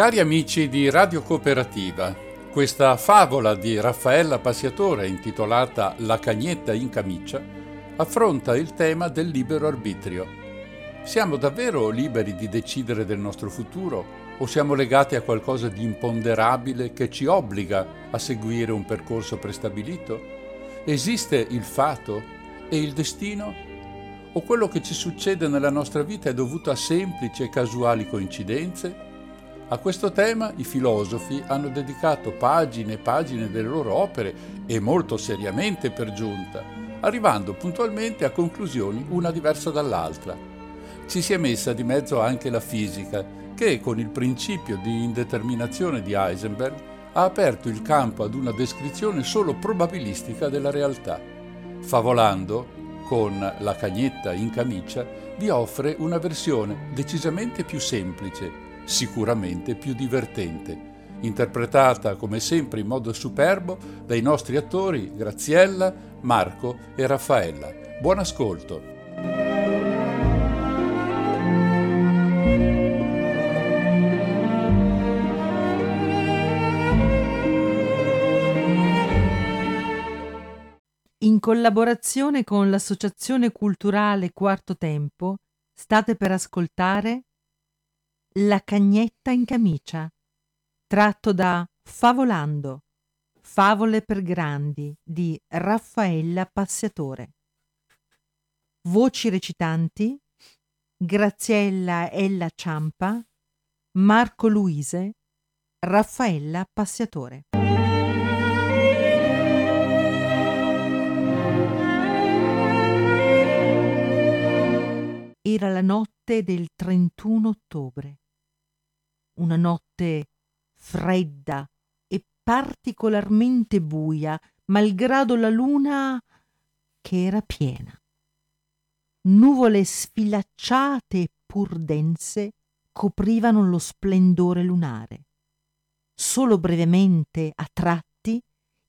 Cari amici di Radio Cooperativa, questa favola di Raffaella Passiatore intitolata La cagnetta in camicia affronta il tema del libero arbitrio. Siamo davvero liberi di decidere del nostro futuro o siamo legati a qualcosa di imponderabile che ci obbliga a seguire un percorso prestabilito? Esiste il fato e il destino? O quello che ci succede nella nostra vita è dovuto a semplici e casuali coincidenze? A questo tema i filosofi hanno dedicato pagine e pagine delle loro opere e molto seriamente per giunta, arrivando puntualmente a conclusioni una diversa dall'altra. Ci si è messa di mezzo anche la fisica, che con il principio di indeterminazione di Heisenberg ha aperto il campo ad una descrizione solo probabilistica della realtà. Favolando, con la cagnetta in camicia, vi offre una versione decisamente più semplice sicuramente più divertente, interpretata come sempre in modo superbo dai nostri attori Graziella, Marco e Raffaella. Buon ascolto! In collaborazione con l'Associazione Culturale Quarto Tempo, state per ascoltare la cagnetta in camicia, tratto da Favolando, favole per grandi di Raffaella Passiatore. Voci recitanti. Graziella Ella Ciampa, Marco Luise, Raffaella Passiatore. Era la notte del 31 ottobre una notte fredda e particolarmente buia, malgrado la luna che era piena. Nuvole sfilacciate e pur dense coprivano lo splendore lunare. Solo brevemente, a tratti,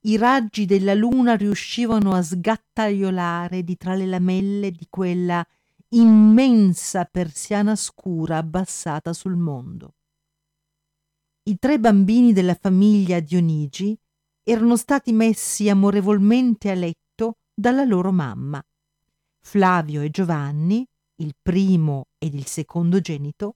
i raggi della luna riuscivano a sgattaiolare di tra le lamelle di quella immensa persiana scura abbassata sul mondo. I tre bambini della famiglia Dionigi erano stati messi amorevolmente a letto dalla loro mamma. Flavio e Giovanni, il primo ed il secondogenito,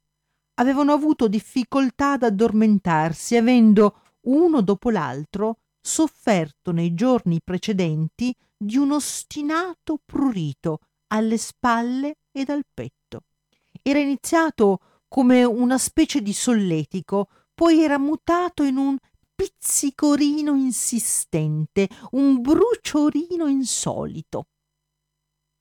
avevano avuto difficoltà ad addormentarsi, avendo uno dopo l'altro sofferto nei giorni precedenti di un ostinato prurito alle spalle ed al petto. Era iniziato come una specie di solletico poi era mutato in un pizzicorino insistente, un bruciorino insolito.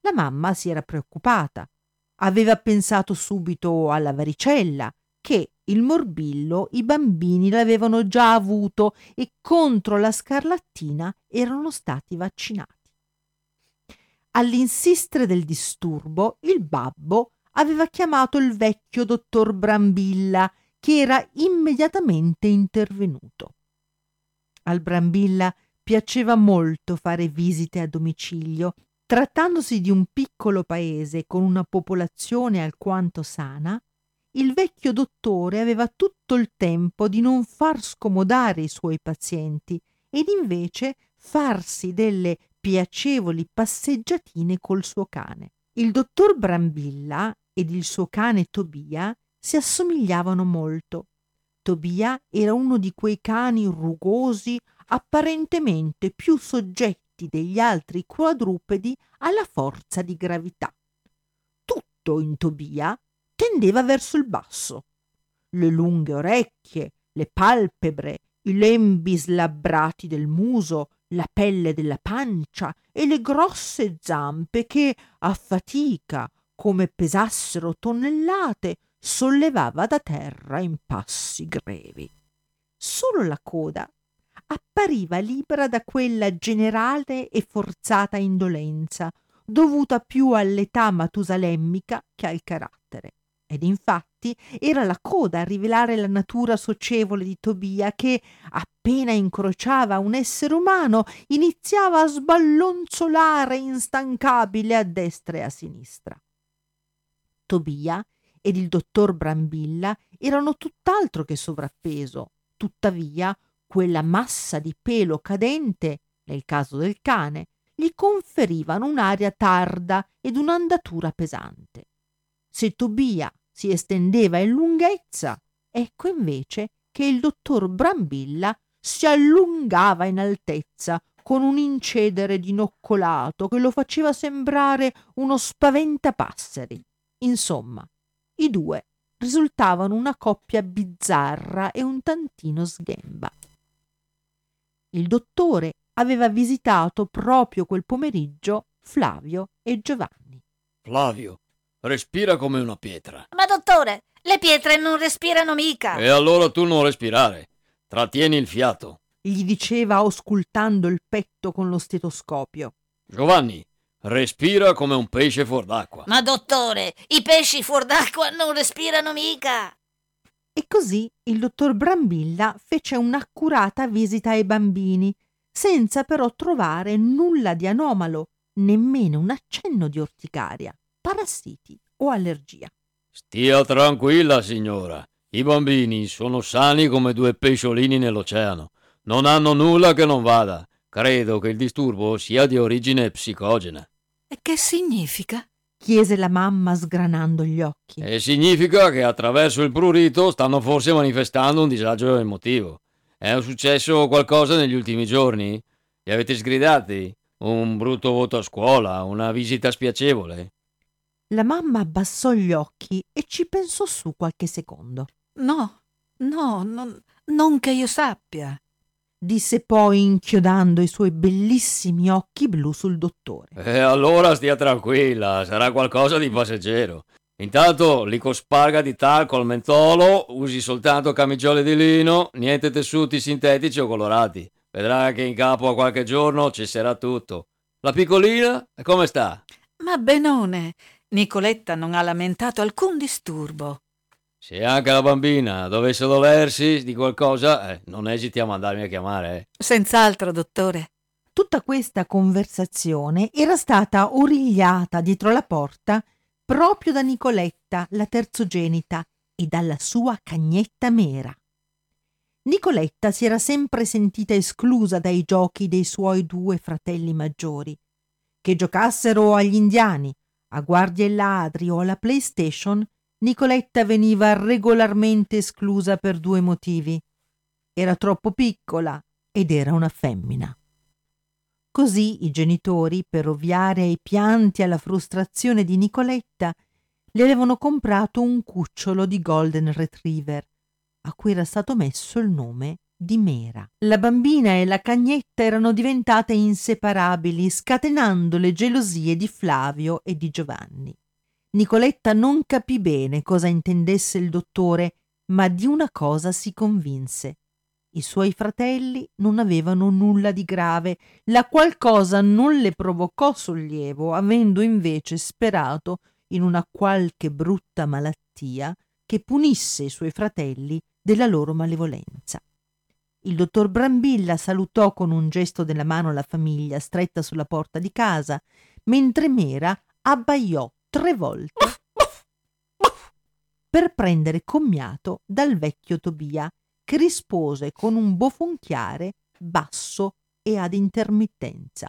La mamma si era preoccupata. Aveva pensato subito alla varicella, che il morbillo i bambini l'avevano già avuto e contro la scarlattina erano stati vaccinati. All'insistere del disturbo, il babbo aveva chiamato il vecchio dottor Brambilla che era immediatamente intervenuto. Al Brambilla piaceva molto fare visite a domicilio. Trattandosi di un piccolo paese con una popolazione alquanto sana, il vecchio dottore aveva tutto il tempo di non far scomodare i suoi pazienti ed invece farsi delle piacevoli passeggiatine col suo cane. Il dottor Brambilla ed il suo cane Tobia si assomigliavano molto. Tobia era uno di quei cani rugosi, apparentemente più soggetti degli altri quadrupedi alla forza di gravità. Tutto in Tobia tendeva verso il basso. Le lunghe orecchie, le palpebre, i lembi slabbrati del muso, la pelle della pancia e le grosse zampe che, a fatica, come pesassero tonnellate, sollevava da terra in passi grevi. Solo la coda appariva libera da quella generale e forzata indolenza, dovuta più all'età matusalemmica che al carattere. Ed infatti era la coda a rivelare la natura socievole di Tobia che, appena incrociava un essere umano, iniziava a sballonzolare instancabile a destra e a sinistra. Tobia ed il dottor Brambilla erano tutt'altro che sovrappeso. Tuttavia, quella massa di pelo cadente, nel caso del cane, gli conferivano un'aria tarda ed un'andatura pesante. Se Tobia si estendeva in lunghezza, ecco invece che il dottor Brambilla si allungava in altezza con un incedere dinoccolato che lo faceva sembrare uno spaventapasseri. Insomma, i due risultavano una coppia bizzarra e un tantino sghemba. Il dottore aveva visitato proprio quel pomeriggio Flavio e Giovanni. Flavio, respira come una pietra. Ma dottore, le pietre non respirano mica. E allora tu non respirare. Trattieni il fiato. Gli diceva auscultando il petto con lo stetoscopio. Giovanni, respira come un pesce fuor d'acqua. Ma dottore, i pesci fuor d'acqua non respirano mica. E così il dottor Brambilla fece un'accurata visita ai bambini, senza però trovare nulla di anomalo, nemmeno un accenno di orticaria, parassiti o allergia. Stia tranquilla, signora. I bambini sono sani come due pesciolini nell'oceano. Non hanno nulla che non vada. Credo che il disturbo sia di origine psicogena. E che significa? chiese la mamma sgranando gli occhi. E significa che attraverso il prurito stanno forse manifestando un disagio emotivo. È successo qualcosa negli ultimi giorni? Li avete sgridati? Un brutto voto a scuola? Una visita spiacevole? La mamma abbassò gli occhi e ci pensò su qualche secondo. No, no, non, non che io sappia disse poi inchiodando i suoi bellissimi occhi blu sul dottore. E allora stia tranquilla, sarà qualcosa di passeggero. Intanto li cosparga di talco al mentolo, usi soltanto camigiole di lino, niente tessuti sintetici o colorati. Vedrà che in capo a qualche giorno cesserà tutto. La piccolina, come sta? Ma benone, Nicoletta non ha lamentato alcun disturbo. Se anche la bambina dovesse dolersi di qualcosa, eh, non esiti a mandarmi a chiamare. Eh. Senz'altro, dottore. Tutta questa conversazione era stata origliata dietro la porta proprio da Nicoletta, la terzogenita, e dalla sua cagnetta Mera. Nicoletta si era sempre sentita esclusa dai giochi dei suoi due fratelli maggiori. Che giocassero agli indiani, a guardie e ladri o alla PlayStation, Nicoletta veniva regolarmente esclusa per due motivi. Era troppo piccola ed era una femmina. Così i genitori, per ovviare ai pianti e alla frustrazione di Nicoletta, le avevano comprato un cucciolo di Golden Retriever, a cui era stato messo il nome di Mera. La bambina e la cagnetta erano diventate inseparabili, scatenando le gelosie di Flavio e di Giovanni. Nicoletta non capì bene cosa intendesse il dottore, ma di una cosa si convinse. I suoi fratelli non avevano nulla di grave, la qual cosa non le provocò sollievo, avendo invece sperato in una qualche brutta malattia che punisse i suoi fratelli della loro malevolenza. Il dottor Brambilla salutò con un gesto della mano la famiglia stretta sulla porta di casa, mentre Mera abbaiò tre volte per prendere commiato dal vecchio Tobia, che rispose con un bofonchiare basso e ad intermittenza.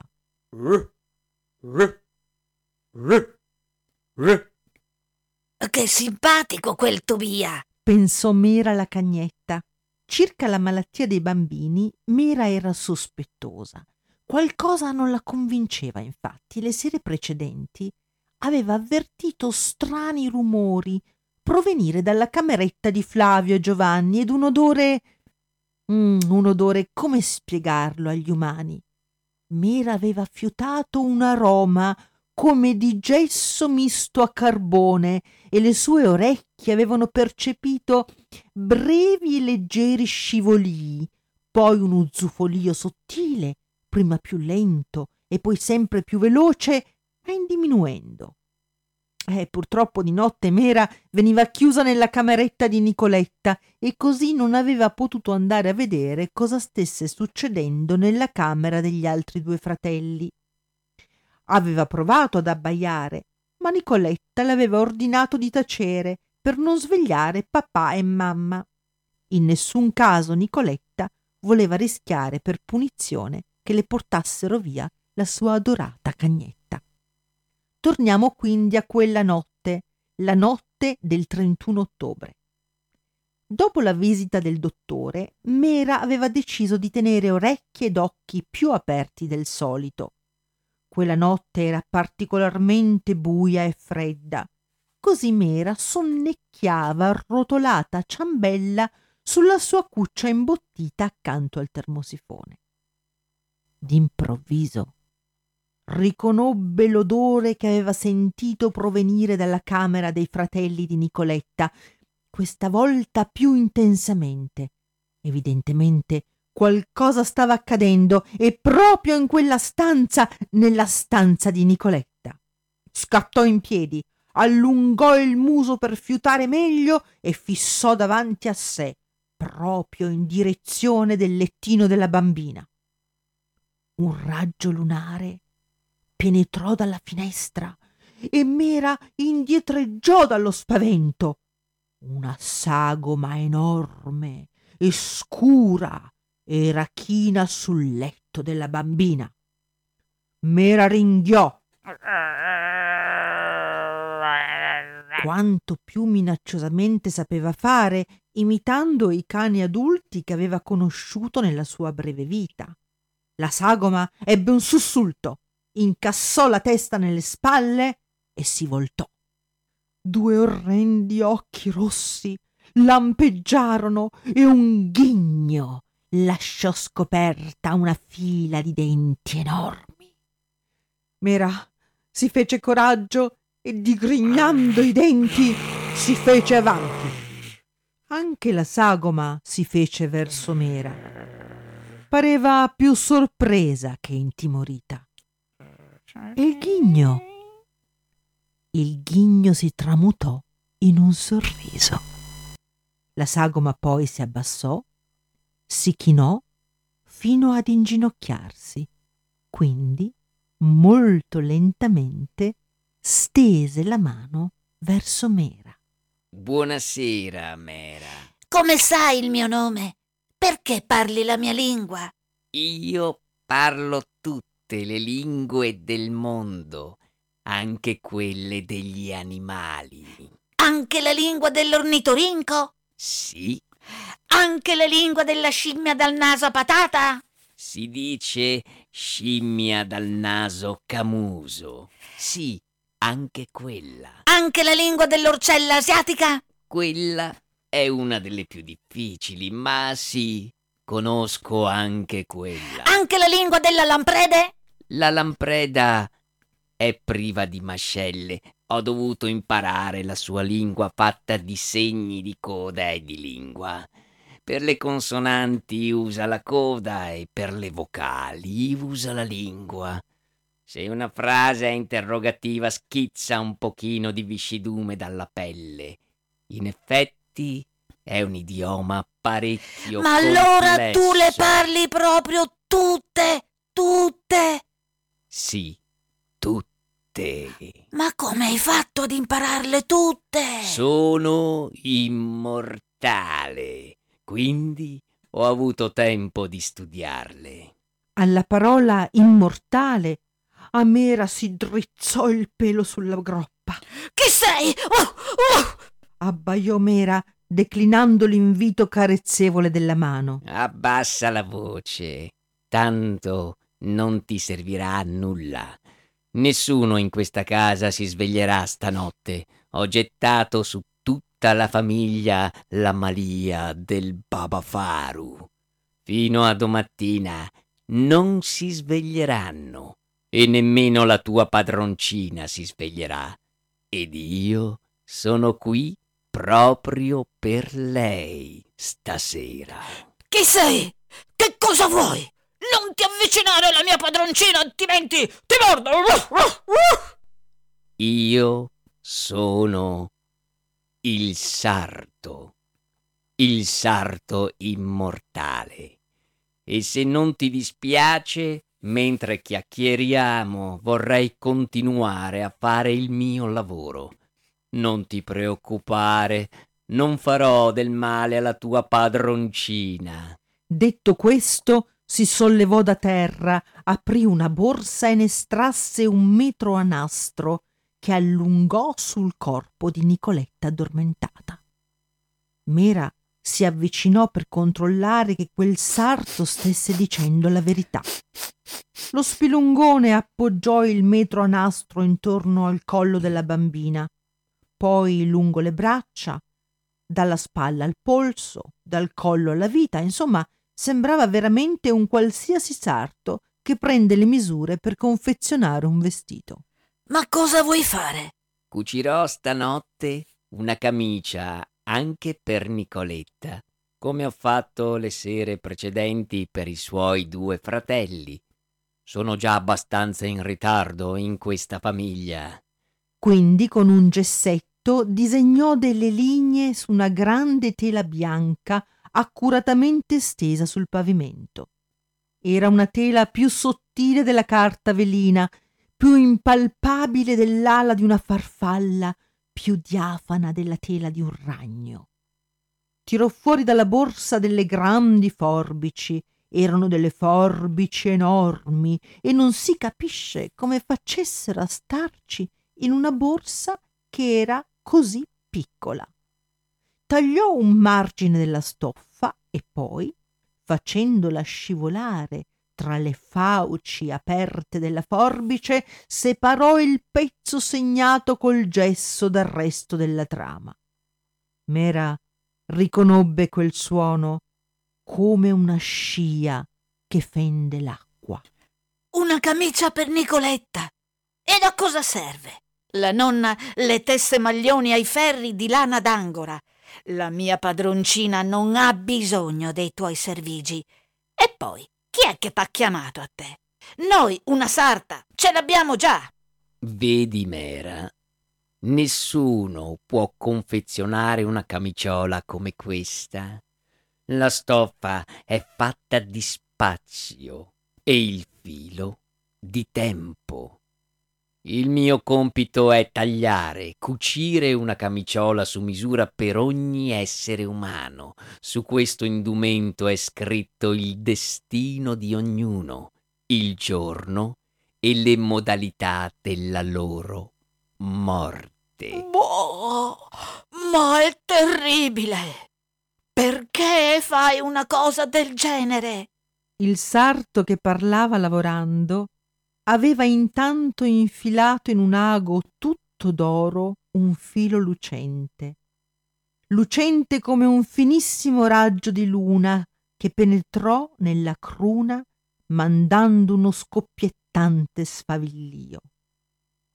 Che simpatico quel Tobia! pensò Mera la cagnetta. Circa la malattia dei bambini, Mera era sospettosa. Qualcosa non la convinceva, infatti. Le sere precedenti aveva avvertito strani rumori provenire dalla cameretta di Flavio e Giovanni ed un odore. Mm, un odore come spiegarlo agli umani? Mera aveva fiutato un aroma come di gesso misto a carbone e le sue orecchie avevano percepito brevi e leggeri scivolii, poi un uzzufolio sottile, prima più lento e poi sempre più veloce, ma in diminuendo. Eh, purtroppo di notte Mera veniva chiusa nella cameretta di Nicoletta e così non aveva potuto andare a vedere cosa stesse succedendo nella camera degli altri due fratelli. Aveva provato ad abbaiare, ma Nicoletta le aveva ordinato di tacere per non svegliare papà e mamma. In nessun caso Nicoletta voleva rischiare per punizione che le portassero via la sua adorata cagnetta. Torniamo quindi a quella notte, la notte del 31 ottobre. Dopo la visita del dottore, Mera aveva deciso di tenere orecchie ed occhi più aperti del solito. Quella notte era particolarmente buia e fredda. Così Mera sonnecchiava arrotolata ciambella sulla sua cuccia imbottita accanto al termosifone. D'improvviso riconobbe l'odore che aveva sentito provenire dalla camera dei fratelli di Nicoletta, questa volta più intensamente. Evidentemente qualcosa stava accadendo e proprio in quella stanza, nella stanza di Nicoletta. Scattò in piedi, allungò il muso per fiutare meglio e fissò davanti a sé, proprio in direzione del lettino della bambina. Un raggio lunare penetrò dalla finestra e Mera indietreggiò dallo spavento. Una sagoma enorme e scura era china sul letto della bambina. Mera ringhiò. Quanto più minacciosamente sapeva fare, imitando i cani adulti che aveva conosciuto nella sua breve vita. La sagoma ebbe un sussulto incassò la testa nelle spalle e si voltò. Due orrendi occhi rossi lampeggiarono e un ghigno lasciò scoperta una fila di denti enormi. Mera si fece coraggio e digrignando i denti si fece avanti. Anche la sagoma si fece verso Mera. Pareva più sorpresa che intimorita. Il ghigno. Il ghigno si tramutò in un sorriso. La sagoma poi si abbassò, si chinò fino ad inginocchiarsi, quindi molto lentamente stese la mano verso Mera. Buonasera, Mera. Come sai il mio nome? Perché parli la mia lingua? Io parlo tutte le lingue del mondo, anche quelle degli animali. Anche la lingua dell'ornitorinco? Sì. Anche la lingua della scimmia dal naso a patata? Si dice scimmia dal naso camuso. Sì, anche quella. Anche la lingua dell'orcella asiatica? Quella è una delle più difficili, ma sì, conosco anche quella. Anche la lingua della lamprede? La lampreda è priva di mascelle. Ho dovuto imparare la sua lingua fatta di segni di coda e di lingua. Per le consonanti usa la coda e per le vocali usa la lingua. Se una frase è interrogativa schizza un pochino di viscidume dalla pelle. In effetti è un idioma parecchio Ma allora tu le parli proprio tutte, tutte? Sì, tutte. Ma come hai fatto ad impararle tutte? Sono immortale, quindi ho avuto tempo di studiarle. Alla parola immortale, a Mera si drizzò il pelo sulla groppa. Chi sei? Oh, oh! Abbaiò Mera, declinando l'invito carezzevole della mano. Abbassa la voce, tanto non ti servirà a nulla. Nessuno in questa casa si sveglierà stanotte. Ho gettato su tutta la famiglia la malia del Babafaru. Fino a domattina non si sveglieranno e nemmeno la tua padroncina si sveglierà. Ed io sono qui proprio per lei stasera. Chi sei? Che cosa vuoi? Non ti avvicinare alla mia padroncina, altrimenti ti mordo! Io sono il sarto, il sarto immortale. E se non ti dispiace, mentre chiacchieriamo, vorrei continuare a fare il mio lavoro. Non ti preoccupare, non farò del male alla tua padroncina. Detto questo, si sollevò da terra, aprì una borsa e ne estrasse un metro a nastro che allungò sul corpo di Nicoletta addormentata. Mera si avvicinò per controllare che quel sarto stesse dicendo la verità. Lo spilungone appoggiò il metro a nastro intorno al collo della bambina, poi lungo le braccia, dalla spalla al polso, dal collo alla vita, insomma, sembrava veramente un qualsiasi sarto che prende le misure per confezionare un vestito. Ma cosa vuoi fare? Cucirò stanotte una camicia anche per Nicoletta, come ho fatto le sere precedenti per i suoi due fratelli. Sono già abbastanza in ritardo in questa famiglia. Quindi con un gessetto disegnò delle linee su una grande tela bianca accuratamente stesa sul pavimento. Era una tela più sottile della carta velina più impalpabile dell'ala di una farfalla, più diafana della tela di un ragno. Tirò fuori dalla borsa delle grandi forbici, erano delle forbici enormi e non si capisce come facessero a starci in una borsa che era così piccola. Tagliò un margine della stoffa e poi, facendola scivolare tra le fauci aperte della forbice separò il pezzo segnato col gesso dal resto della trama. Mera riconobbe quel suono come una scia che fende l'acqua. Una camicia per Nicoletta. E da cosa serve? La nonna le tesse maglioni ai ferri di lana d'angora. La mia padroncina non ha bisogno dei tuoi servigi. E poi chi è che t'ha chiamato a te? Noi una sarta ce l'abbiamo già. Vedi, Mera, nessuno può confezionare una camiciola come questa. La stoffa è fatta di spazio e il filo di tempo. Il mio compito è tagliare, cucire una camiciola su misura per ogni essere umano. Su questo indumento è scritto il destino di ognuno, il giorno e le modalità della loro morte. Boh, ma è terribile. Perché fai una cosa del genere? Il sarto che parlava lavorando aveva intanto infilato in un ago tutto d'oro un filo lucente, lucente come un finissimo raggio di luna che penetrò nella cruna mandando uno scoppiettante sfavillio.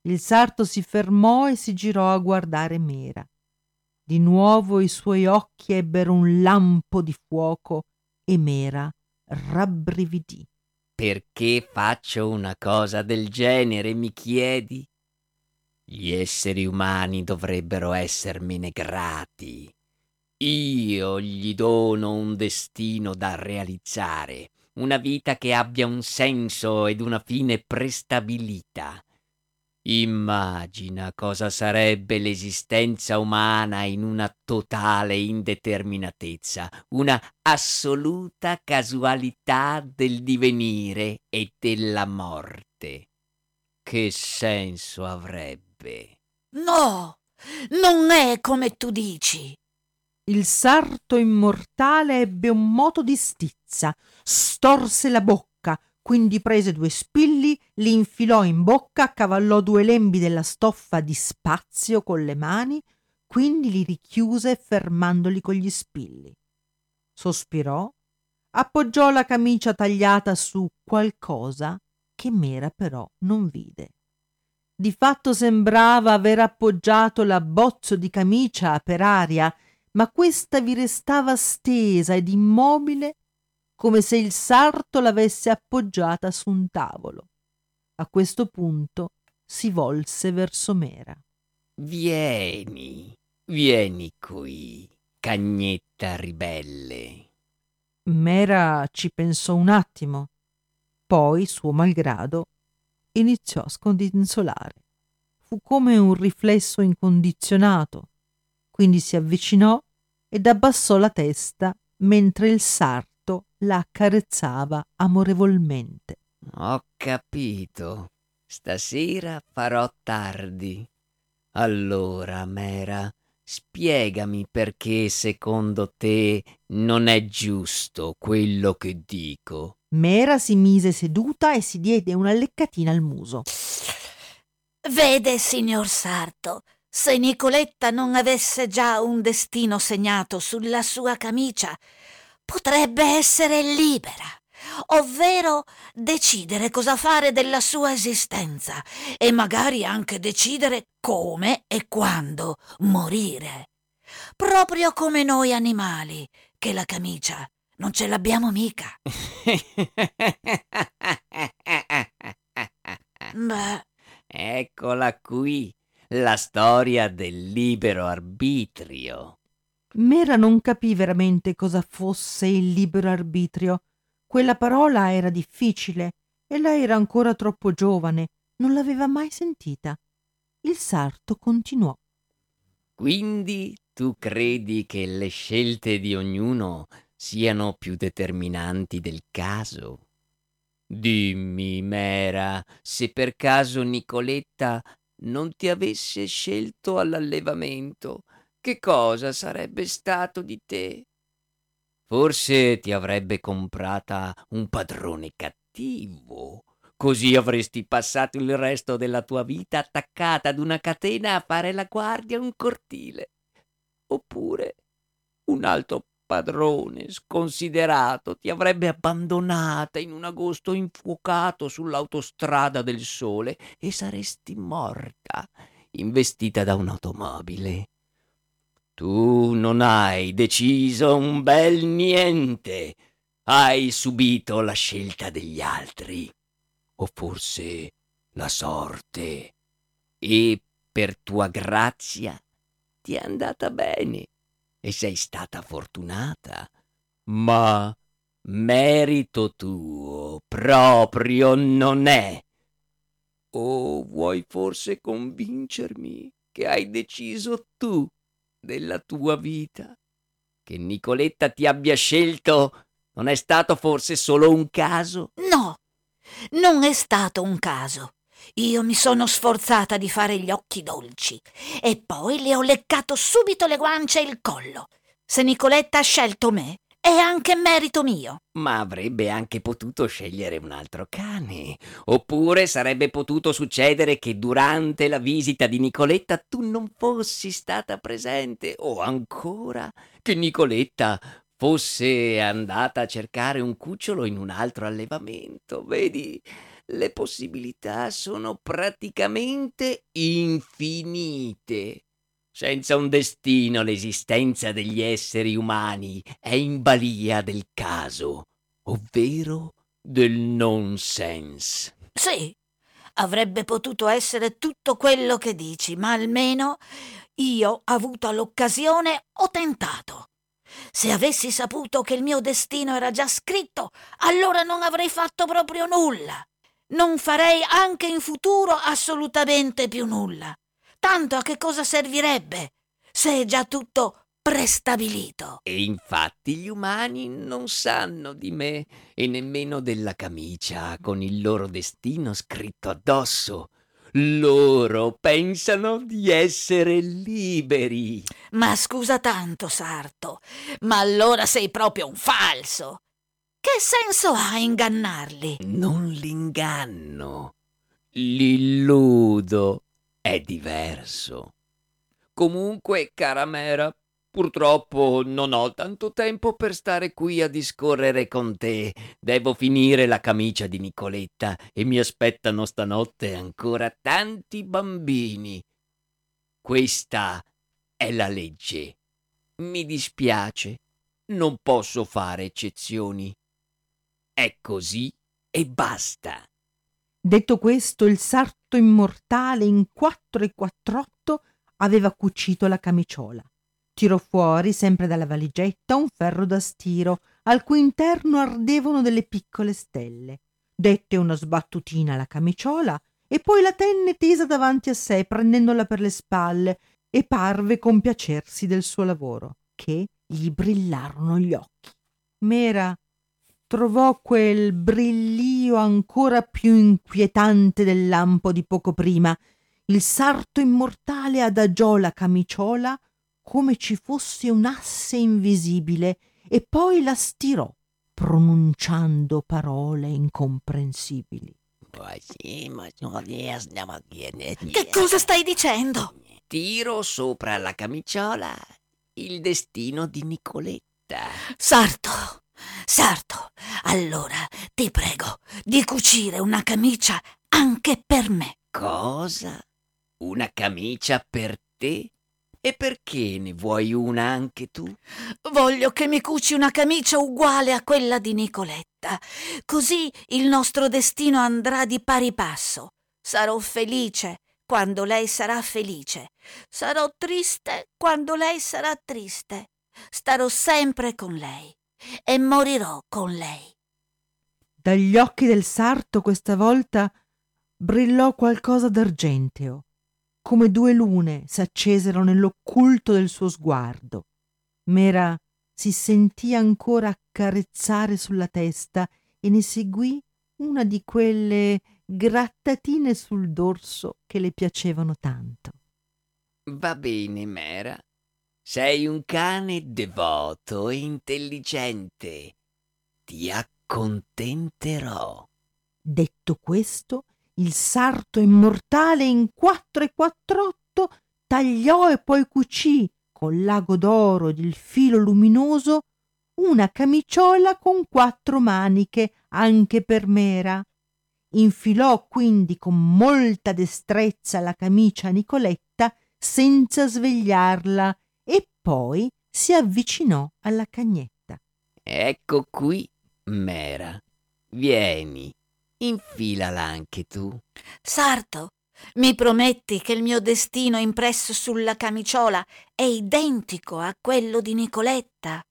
Il sarto si fermò e si girò a guardare Mera. Di nuovo i suoi occhi ebbero un lampo di fuoco e Mera rabbrividì. Perché faccio una cosa del genere, mi chiedi? Gli esseri umani dovrebbero essermene grati. Io gli dono un destino da realizzare, una vita che abbia un senso ed una fine prestabilita. Immagina cosa sarebbe l'esistenza umana in una totale indeterminatezza, una assoluta casualità del divenire e della morte. Che senso avrebbe? No, non è come tu dici. Il sarto immortale ebbe un moto di stizza, storse la bocca quindi prese due spilli, li infilò in bocca, accavallò due lembi della stoffa di spazio con le mani, quindi li richiuse fermandoli con gli spilli. Sospirò, appoggiò la camicia tagliata su qualcosa che Mera però non vide. Di fatto sembrava aver appoggiato l'abbozzo di camicia per aria, ma questa vi restava stesa ed immobile come se il sarto l'avesse appoggiata su un tavolo. A questo punto si volse verso Mera. Vieni, vieni qui, cagnetta ribelle. Mera ci pensò un attimo, poi, suo malgrado, iniziò a scodinzolare. Fu come un riflesso incondizionato, quindi si avvicinò ed abbassò la testa mentre il sarto la accarezzava amorevolmente. Ho capito. Stasera farò tardi. Allora, Mera, spiegami perché secondo te non è giusto quello che dico. Mera si mise seduta e si diede una leccatina al muso. Vede, signor Sarto, se Nicoletta non avesse già un destino segnato sulla sua camicia, potrebbe essere libera, ovvero decidere cosa fare della sua esistenza e magari anche decidere come e quando morire. Proprio come noi animali, che la camicia non ce l'abbiamo mica. Beh. Eccola qui, la storia del libero arbitrio. Mera non capì veramente cosa fosse il libero arbitrio. Quella parola era difficile e lei era ancora troppo giovane, non l'aveva mai sentita. Il sarto continuò. Quindi tu credi che le scelte di ognuno siano più determinanti del caso? Dimmi, Mera, se per caso Nicoletta non ti avesse scelto all'allevamento, che cosa sarebbe stato di te? Forse ti avrebbe comprata un padrone cattivo. Così avresti passato il resto della tua vita attaccata ad una catena a fare la guardia a un cortile. Oppure un altro padrone sconsiderato ti avrebbe abbandonata in un agosto infuocato sull'autostrada del sole e saresti morta, investita da un'automobile. Tu non hai deciso un bel niente. Hai subito la scelta degli altri. O forse la sorte. E per tua grazia ti è andata bene e sei stata fortunata. Ma merito tuo proprio non è. O vuoi forse convincermi che hai deciso tu della tua vita. Che Nicoletta ti abbia scelto non è stato forse solo un caso? No, non è stato un caso. Io mi sono sforzata di fare gli occhi dolci e poi le ho leccato subito le guance e il collo. Se Nicoletta ha scelto me, è anche merito mio. Ma avrebbe anche potuto scegliere un altro cane. Oppure sarebbe potuto succedere che durante la visita di Nicoletta tu non fossi stata presente. O ancora che Nicoletta fosse andata a cercare un cucciolo in un altro allevamento. Vedi, le possibilità sono praticamente infinite. Senza un destino l'esistenza degli esseri umani è in balia del caso, ovvero del nonsense. Sì, avrebbe potuto essere tutto quello che dici, ma almeno io, avuta l'occasione, ho tentato. Se avessi saputo che il mio destino era già scritto, allora non avrei fatto proprio nulla. non farei anche in futuro assolutamente più nulla. Tanto a che cosa servirebbe se è già tutto prestabilito? E infatti gli umani non sanno di me e nemmeno della camicia con il loro destino scritto addosso. Loro pensano di essere liberi. Ma scusa tanto, Sarto, ma allora sei proprio un falso. Che senso ha ingannarli? Non l'inganno, l'illudo è diverso. Comunque, cara Mera, purtroppo non ho tanto tempo per stare qui a discorrere con te. Devo finire la camicia di Nicoletta e mi aspettano stanotte ancora tanti bambini. Questa è la legge. Mi dispiace, non posso fare eccezioni. È così e basta. Detto questo, il sarto immortale in quattro e quattrotto aveva cucito la camiciola. Tirò fuori, sempre dalla valigetta, un ferro da stiro, al cui interno ardevano delle piccole stelle. Dette una sbattutina alla camiciola e poi la tenne tesa davanti a sé, prendendola per le spalle, e parve compiacersi del suo lavoro, che gli brillarono gli occhi. Mera trovò quel brillio ancora più inquietante del lampo di poco prima. Il sarto immortale adagiò la camiciola come ci fosse un asse invisibile e poi la stirò, pronunciando parole incomprensibili. Che cosa stai dicendo? Tiro sopra la camiciola il destino di Nicoletta. Sarto, Sarto, allora ti prego di cucire una camicia anche per me. Cosa? Una camicia per te? E perché ne vuoi una anche tu? Voglio che mi cuci una camicia uguale a quella di Nicoletta. Così il nostro destino andrà di pari passo. Sarò felice quando lei sarà felice. Sarò triste quando lei sarà triste. Starò sempre con lei e morirò con lei. Dagli occhi del sarto questa volta brillò qualcosa d'argenteo come due lune s'accesero nell'occulto del suo sguardo. Mera si sentì ancora accarezzare sulla testa e ne seguì una di quelle grattatine sul dorso che le piacevano tanto. Va bene, Mera. Sei un cane devoto e intelligente. Ti accontenterò. Detto questo, il sarto immortale in quattro e quattrotto tagliò e poi cucì con l'ago d'oro ed il filo luminoso una camiciola con quattro maniche anche per mera. Infilò quindi con molta destrezza la camicia a Nicoletta senza svegliarla poi si avvicinò alla cagnetta. Ecco qui, Mera. Vieni. Infilala anche tu. Sarto, mi prometti che il mio destino impresso sulla camiciola è identico a quello di Nicoletta?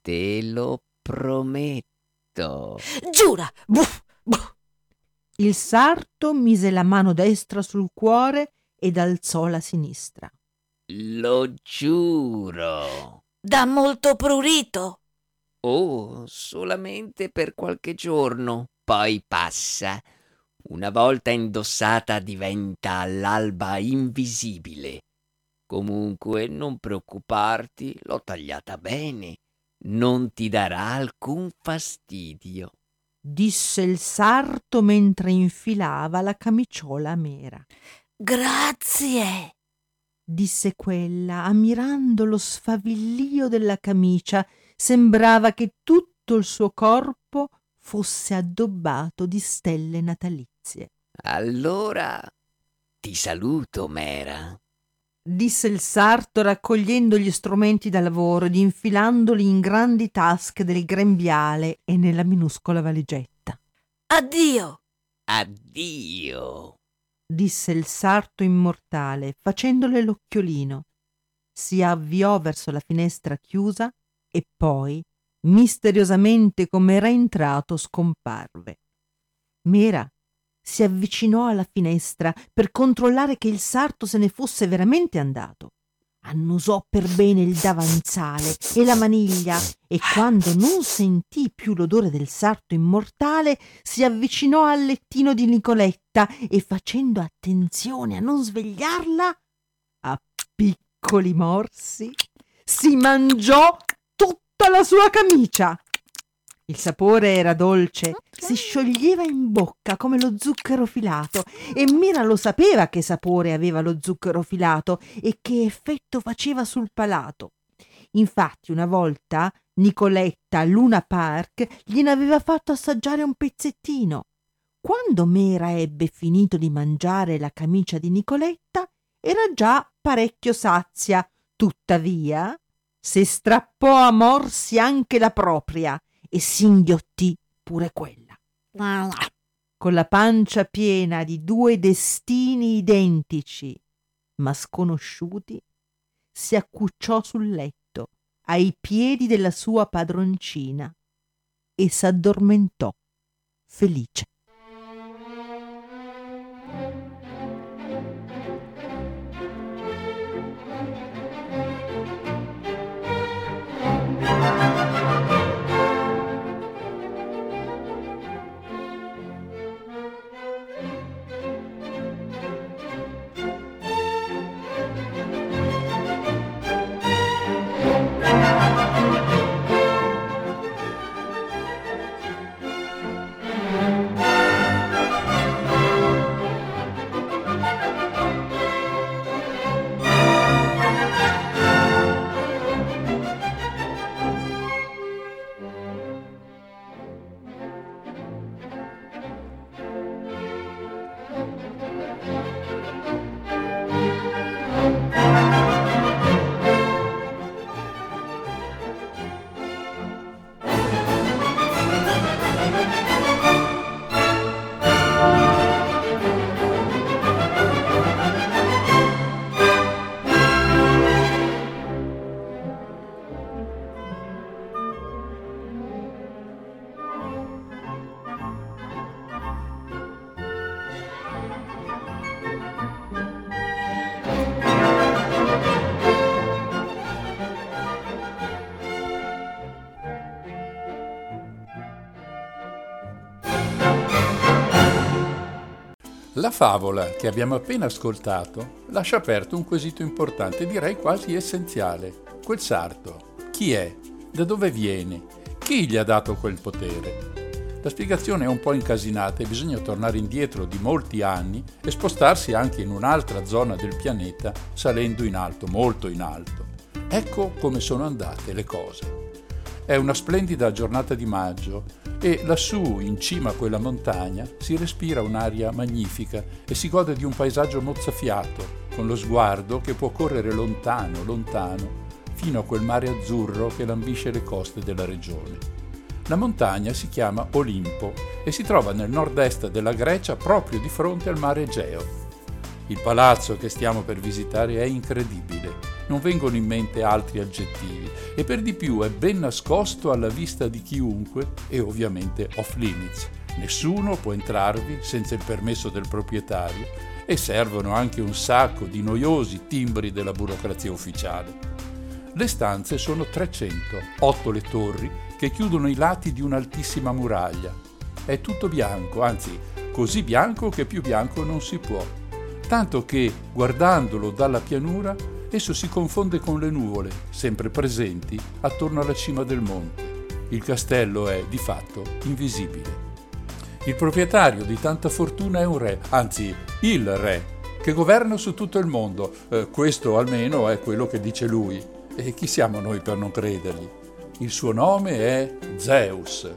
Te lo prometto. Giura! Buff, buff. Il sarto mise la mano destra sul cuore ed alzò la sinistra. Lo giuro. Da molto prurito. Oh, solamente per qualche giorno poi passa. Una volta indossata diventa all'alba invisibile. Comunque non preoccuparti, l'ho tagliata bene. Non ti darà alcun fastidio. Disse il sarto mentre infilava la camiciola mera. Grazie, disse quella, ammirando lo sfavillio della camicia. Sembrava che tutto il suo corpo fosse addobbato di stelle natalizie. Allora ti saluto, Mera, disse il sarto raccogliendo gli strumenti da lavoro ed infilandoli in grandi tasche del grembiale e nella minuscola valigetta. Addio. Addio, disse il sarto immortale facendole l'occhiolino. Si avviò verso la finestra chiusa e poi misteriosamente come era entrato scomparve. Mera si avvicinò alla finestra per controllare che il sarto se ne fosse veramente andato. Annusò per bene il davanzale e la maniglia e quando non sentì più l'odore del sarto immortale si avvicinò al lettino di Nicoletta e facendo attenzione a non svegliarla, a piccoli morsi si mangiò tutta la sua camicia. Il sapore era dolce, si scioglieva in bocca come lo zucchero filato e Mira lo sapeva che sapore aveva lo zucchero filato e che effetto faceva sul palato. Infatti una volta Nicoletta a Luna Park gliene aveva fatto assaggiare un pezzettino. Quando Mera ebbe finito di mangiare la camicia di Nicoletta, era già parecchio sazia. Tuttavia, se strappò a morsi anche la propria e singhiottì pure quella. Con la pancia piena di due destini identici, ma sconosciuti, si accucciò sul letto ai piedi della sua padroncina e s'addormentò felice. La favola che abbiamo appena ascoltato lascia aperto un quesito importante, direi quasi essenziale. Quel sarto, chi è? Da dove viene? Chi gli ha dato quel potere? La spiegazione è un po' incasinata e bisogna tornare indietro di molti anni e spostarsi anche in un'altra zona del pianeta salendo in alto, molto in alto. Ecco come sono andate le cose. È una splendida giornata di maggio e lassù, in cima a quella montagna, si respira un'aria magnifica e si gode di un paesaggio mozzafiato, con lo sguardo che può correre lontano, lontano, fino a quel mare azzurro che lambisce le coste della regione. La montagna si chiama Olimpo e si trova nel nord-est della Grecia proprio di fronte al mare Egeo. Il palazzo che stiamo per visitare è incredibile non vengono in mente altri aggettivi e per di più è ben nascosto alla vista di chiunque e ovviamente off limits. Nessuno può entrarvi senza il permesso del proprietario e servono anche un sacco di noiosi timbri della burocrazia ufficiale. Le stanze sono 300, 8 le torri che chiudono i lati di un'altissima muraglia. È tutto bianco, anzi così bianco che più bianco non si può, tanto che guardandolo dalla pianura esso si confonde con le nuvole, sempre presenti, attorno alla cima del monte. Il castello è, di fatto, invisibile. Il proprietario di tanta fortuna è un re, anzi il re, che governa su tutto il mondo. Eh, questo almeno è quello che dice lui. E chi siamo noi per non credergli? Il suo nome è Zeus.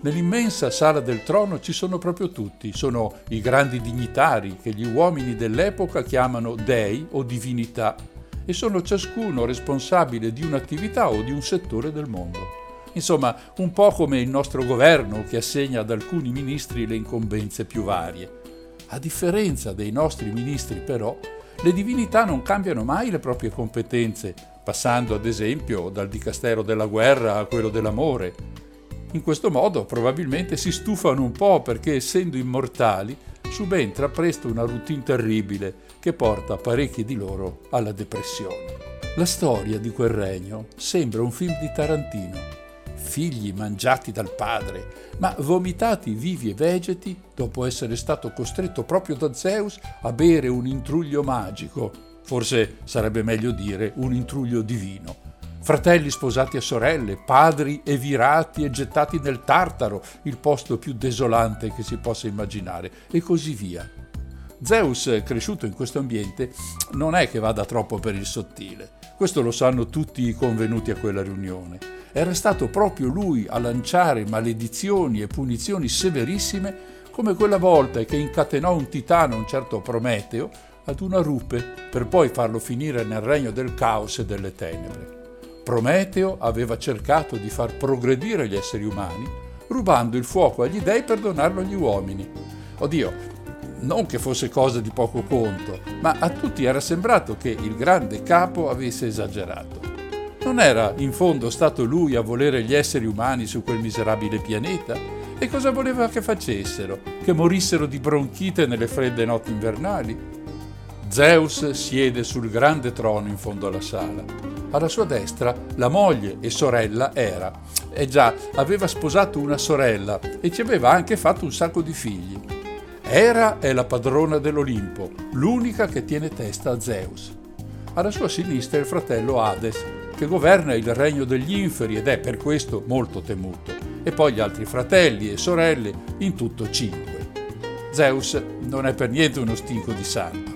Nell'immensa sala del trono ci sono proprio tutti, sono i grandi dignitari che gli uomini dell'epoca chiamano dei o divinità e sono ciascuno responsabile di un'attività o di un settore del mondo. Insomma, un po' come il nostro governo che assegna ad alcuni ministri le incombenze più varie. A differenza dei nostri ministri, però, le divinità non cambiano mai le proprie competenze, passando ad esempio dal dicastero della guerra a quello dell'amore. In questo modo probabilmente si stufano un po' perché essendo immortali subentra presto una routine terribile che porta parecchi di loro alla depressione. La storia di quel regno sembra un film di Tarantino. Figli mangiati dal padre, ma vomitati vivi e vegeti dopo essere stato costretto proprio da Zeus a bere un intruglio magico, forse sarebbe meglio dire un intruglio divino fratelli sposati a sorelle, padri evirati e gettati nel Tartaro, il posto più desolante che si possa immaginare, e così via. Zeus, cresciuto in questo ambiente, non è che vada troppo per il sottile. Questo lo sanno tutti i convenuti a quella riunione. Era stato proprio lui a lanciare maledizioni e punizioni severissime come quella volta che incatenò un titano, un certo Prometeo, ad una rupe per poi farlo finire nel regno del caos e delle tenebre. Prometeo aveva cercato di far progredire gli esseri umani, rubando il fuoco agli dei per donarlo agli uomini. Oddio, non che fosse cosa di poco conto, ma a tutti era sembrato che il grande capo avesse esagerato. Non era in fondo stato lui a volere gli esseri umani su quel miserabile pianeta? E cosa voleva che facessero? Che morissero di bronchite nelle fredde notti invernali? Zeus siede sul grande trono in fondo alla sala alla sua destra la moglie e sorella Era. E già, aveva sposato una sorella e ci aveva anche fatto un sacco di figli. Era è la padrona dell'Olimpo, l'unica che tiene testa a Zeus. Alla sua sinistra il fratello Hades, che governa il regno degli inferi ed è per questo molto temuto, e poi gli altri fratelli e sorelle, in tutto cinque. Zeus non è per niente uno stinco di sangue.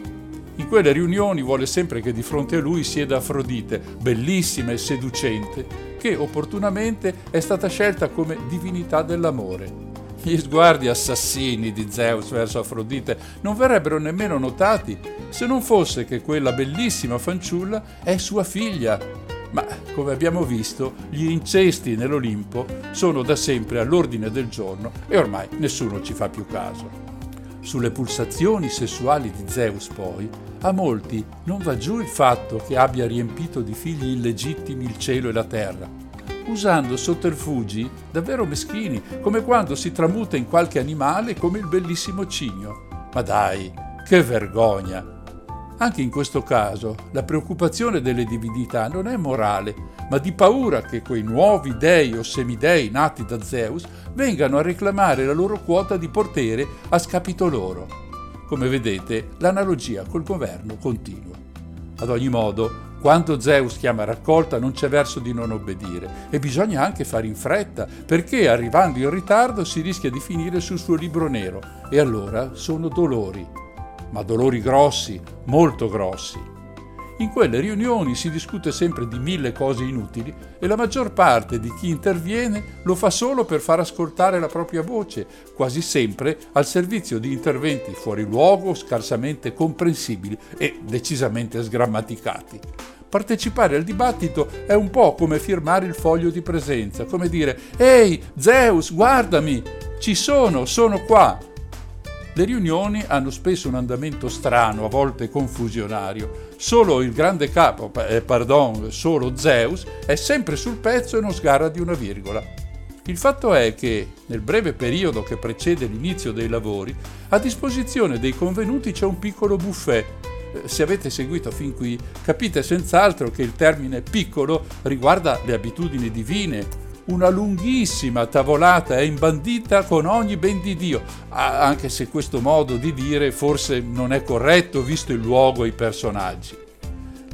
In quelle riunioni vuole sempre che di fronte a lui sieda Afrodite, bellissima e seducente, che opportunamente è stata scelta come divinità dell'amore. Gli sguardi assassini di Zeus verso Afrodite non verrebbero nemmeno notati se non fosse che quella bellissima fanciulla è sua figlia. Ma, come abbiamo visto, gli incesti nell'Olimpo sono da sempre all'ordine del giorno e ormai nessuno ci fa più caso. Sulle pulsazioni sessuali di Zeus, poi, a molti non va giù il fatto che abbia riempito di figli illegittimi il cielo e la terra, usando sotterfugi davvero meschini, come quando si tramuta in qualche animale come il bellissimo cigno. Ma dai, che vergogna! Anche in questo caso la preoccupazione delle divinità non è morale, ma di paura che quei nuovi dei o semidei nati da Zeus vengano a reclamare la loro quota di potere a scapito loro. Come vedete, l'analogia col governo continua. Ad ogni modo, quando Zeus chiama raccolta non c'è verso di non obbedire e bisogna anche fare in fretta perché arrivando in ritardo si rischia di finire sul suo libro nero e allora sono dolori ma dolori grossi, molto grossi. In quelle riunioni si discute sempre di mille cose inutili e la maggior parte di chi interviene lo fa solo per far ascoltare la propria voce, quasi sempre al servizio di interventi fuori luogo, scarsamente comprensibili e decisamente sgrammaticati. Partecipare al dibattito è un po' come firmare il foglio di presenza, come dire Ehi, Zeus, guardami, ci sono, sono qua. Le riunioni hanno spesso un andamento strano, a volte confusionario. Solo il grande capo, eh, pardon, solo Zeus, è sempre sul pezzo e non sgarra di una virgola. Il fatto è che, nel breve periodo che precede l'inizio dei lavori, a disposizione dei convenuti c'è un piccolo buffet. Eh, se avete seguito fin qui, capite senz'altro che il termine piccolo riguarda le abitudini divine, una lunghissima tavolata è imbandita con ogni ben di Dio, anche se questo modo di dire forse non è corretto visto il luogo e i personaggi.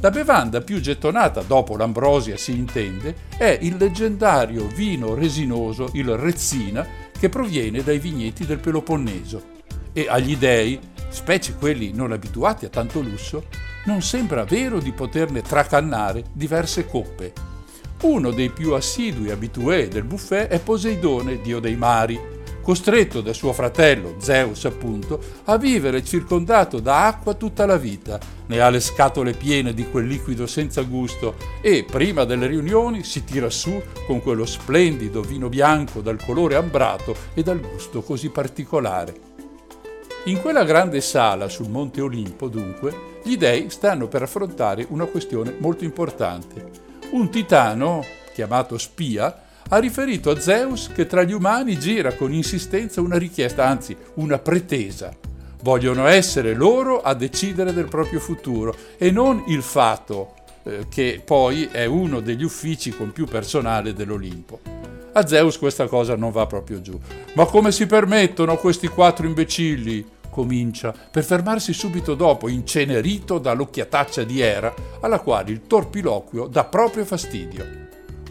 La bevanda più gettonata dopo l'ambrosia si intende è il leggendario vino resinoso, il Rezzina, che proviene dai vigneti del Peloponneso. E agli dei, specie quelli non abituati a tanto lusso, non sembra vero di poterne tracannare diverse coppe. Uno dei più assidui abitué del buffet è Poseidone, dio dei mari, costretto da suo fratello, Zeus appunto, a vivere circondato da acqua tutta la vita. Ne ha le scatole piene di quel liquido senza gusto e, prima delle riunioni, si tira su con quello splendido vino bianco dal colore ambrato e dal gusto così particolare. In quella grande sala sul Monte Olimpo, dunque, gli dei stanno per affrontare una questione molto importante un titano, chiamato Spia, ha riferito a Zeus che tra gli umani gira con insistenza una richiesta, anzi una pretesa. vogliono essere loro a decidere del proprio futuro e non il fato eh, che poi è uno degli uffici con più personale dell'Olimpo. A Zeus questa cosa non va proprio giù. Ma come si permettono questi quattro imbecilli? Comincia, per fermarsi subito dopo, incenerito dall'occhiataccia di Era, alla quale il torpiloquio dà proprio fastidio.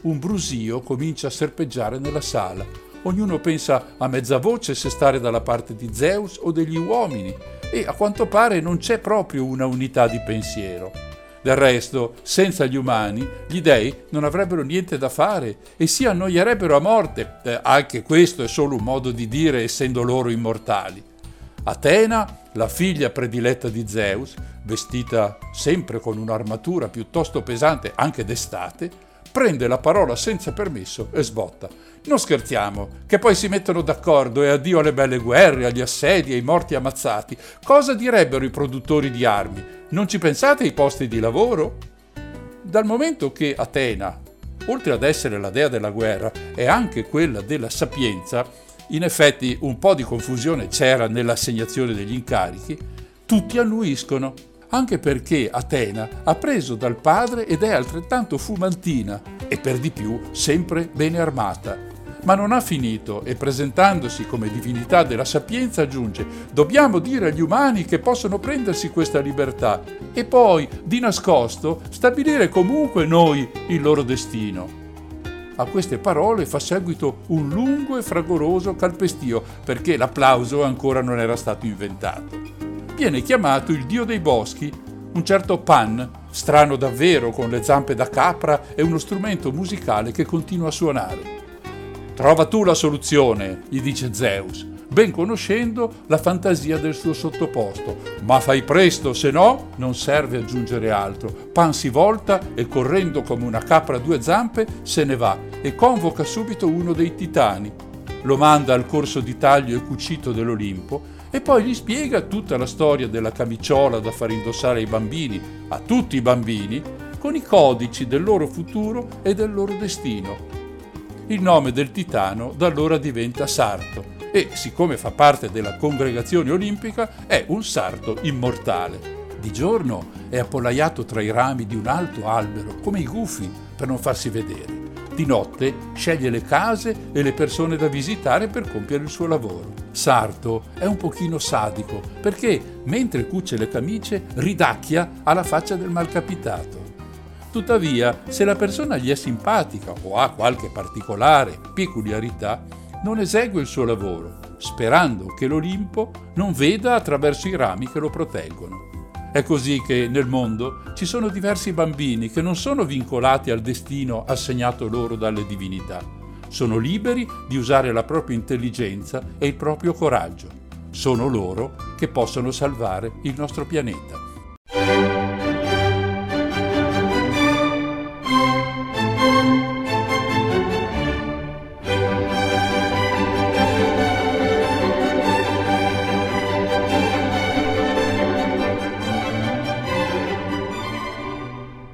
Un brusio comincia a serpeggiare nella sala. Ognuno pensa a mezza voce se stare dalla parte di Zeus o degli uomini, e a quanto pare non c'è proprio una unità di pensiero. Del resto, senza gli umani, gli dei non avrebbero niente da fare e si annoierebbero a morte. Eh, anche questo è solo un modo di dire, essendo loro immortali. Atena, la figlia prediletta di Zeus, vestita sempre con un'armatura piuttosto pesante anche d'estate, prende la parola senza permesso e sbotta. Non scherziamo, che poi si mettono d'accordo e addio alle belle guerre, agli assedi, ai morti ammazzati. Cosa direbbero i produttori di armi? Non ci pensate ai posti di lavoro? Dal momento che Atena, oltre ad essere la dea della guerra, è anche quella della sapienza, in effetti un po' di confusione c'era nell'assegnazione degli incarichi, tutti annuiscono, anche perché Atena ha preso dal padre ed è altrettanto fumantina e per di più sempre bene armata. Ma non ha finito e presentandosi come divinità della sapienza aggiunge dobbiamo dire agli umani che possono prendersi questa libertà e poi, di nascosto, stabilire comunque noi il loro destino. A queste parole fa seguito un lungo e fragoroso calpestio perché l'applauso ancora non era stato inventato. Viene chiamato il dio dei boschi, un certo Pan, strano davvero con le zampe da capra e uno strumento musicale che continua a suonare. Trova tu la soluzione, gli dice Zeus, ben conoscendo la fantasia del suo sottoposto. Ma fai presto, se no non serve aggiungere altro. Pan si volta e correndo come una capra a due zampe se ne va e convoca subito uno dei titani. Lo manda al corso di taglio e cucito dell'Olimpo e poi gli spiega tutta la storia della camiciola da far indossare ai bambini, a tutti i bambini, con i codici del loro futuro e del loro destino. Il nome del titano da allora diventa Sarto e, siccome fa parte della congregazione olimpica, è un sarto immortale. Di giorno è appollaiato tra i rami di un alto albero, come i gufi, per non farsi vedere. Di notte sceglie le case e le persone da visitare per compiere il suo lavoro. Sarto è un pochino sadico perché, mentre cuce le camicie, ridacchia alla faccia del malcapitato. Tuttavia, se la persona gli è simpatica o ha qualche particolare peculiarità, non esegue il suo lavoro, sperando che l'Olimpo non veda attraverso i rami che lo proteggono. È così che nel mondo ci sono diversi bambini che non sono vincolati al destino assegnato loro dalle divinità. Sono liberi di usare la propria intelligenza e il proprio coraggio. Sono loro che possono salvare il nostro pianeta.